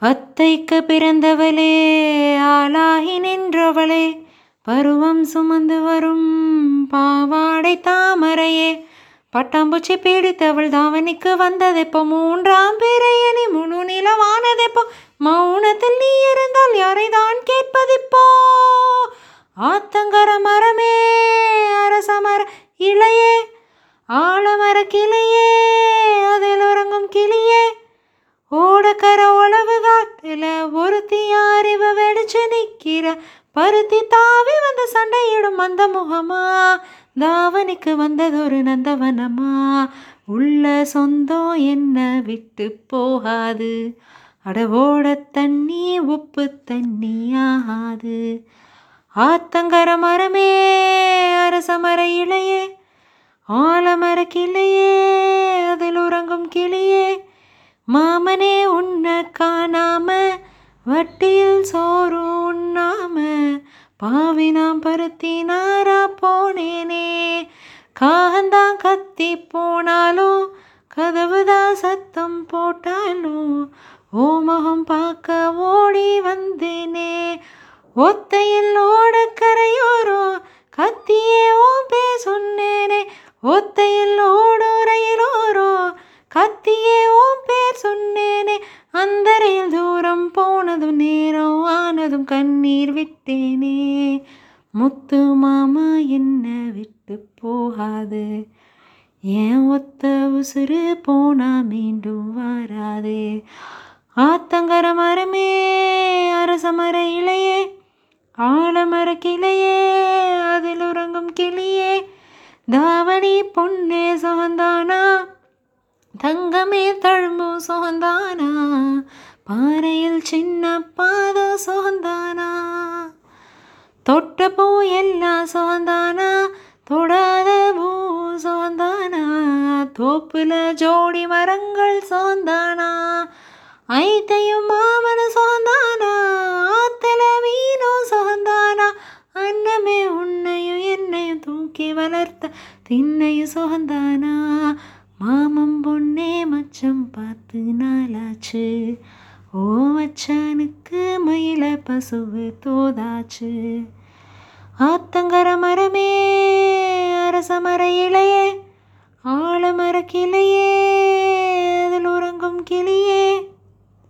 அத்தைக்கு பிறந்தவளே ஆளாகி நின்றவளே பருவம் சுமந்து வரும் பாவாடை தாமரையே. பட்டாம்பூச்சி பீடித்தவள் தாவணிக்கு வந்ததெப்போ மூன்றாம் பிறையணி முழு நிலவானதெப்போ மௌனத்தில் நீ இருந்தால் யாரை தான் கேட்பதிப்போ? ஆத்தங்கர மரமே அரசமர இளையே ஆலமர கிளையே அதில் உறங்கும் கிளியே. ஓடக்கர உழவு காட்டுல ஒருத்தி அறிவு வெடிச்சு நிக்கிற. பருத்தி தாவி வந்து சண்டையிடும் அந்த முகமா? தாவணிக்கு வந்ததொரு நந்தவனமா? உள்ள சொந்தம் என்ன விட்டு போகாது. அடவோட தண்ணி உப்பு தண்ணி ஆகாது. ஆத்தங்கர மரமே அரசமர இளையே ஆலமர கிளையே அதில் உறங்கும் கிளியே. மாமனே உன்னை காணாம வட்டியில் சோறு உண்ணாம பாவினாம் பருத்தி நாரா போனேனே. காகந்தான் கத்தி போனாலும் கதவுதான் சத்தம் போட்டாலும் ஓமகம் பார்க்க ஓடி வந்தேனே. ஒத்தையில் ஓடக்கரையோரோ கத்தியே ஓம்பே ஓம் பேர் சொன்னேனே. அந்தரையில் தூரம் போனதும் நேரம் ஆனதும் கண்ணீர் விட்டேனே. முத்து மாமா என்ன விட்டு போகாது. ஏன் ஒத்த உசுறு போனா மீண்டும் வராது. ஆத்தங்கர மரமே அரசமர இலையே. ஆலமர கிளையே அதில் உறங்கும் கிளியே. தாவணி பொன்னே சுகந்தானா. தங்கமே தழும்பு சோந்தானா? பாறையில் சின்ன பாதோ சோந்தானா? தொட்ட பூ எல்லாம் சோந்தானா? தொடாத பூ சோந்தானா? தோப்புல ஜோடி மரங்கள் சோந்தானா? ஐத்தையும் மாமன சோந்தானா? ஆத்தல மீனும் சோந்தானா? அன்னமே உன்னையும் என்னையும் தூக்கி வளர்த்த திண்ணையும் சோந்தானா? மாமம் பொண்ணே மச்சம் பார்த்து நாளாச்சு. ஓ மச்சானுக்கு மயில பசுவு தோதாச்சு. ஆத்தங்கர மரமே அரசமர இலையே ஆழமர கிளையே அதில் உறங்கும் கிளியே.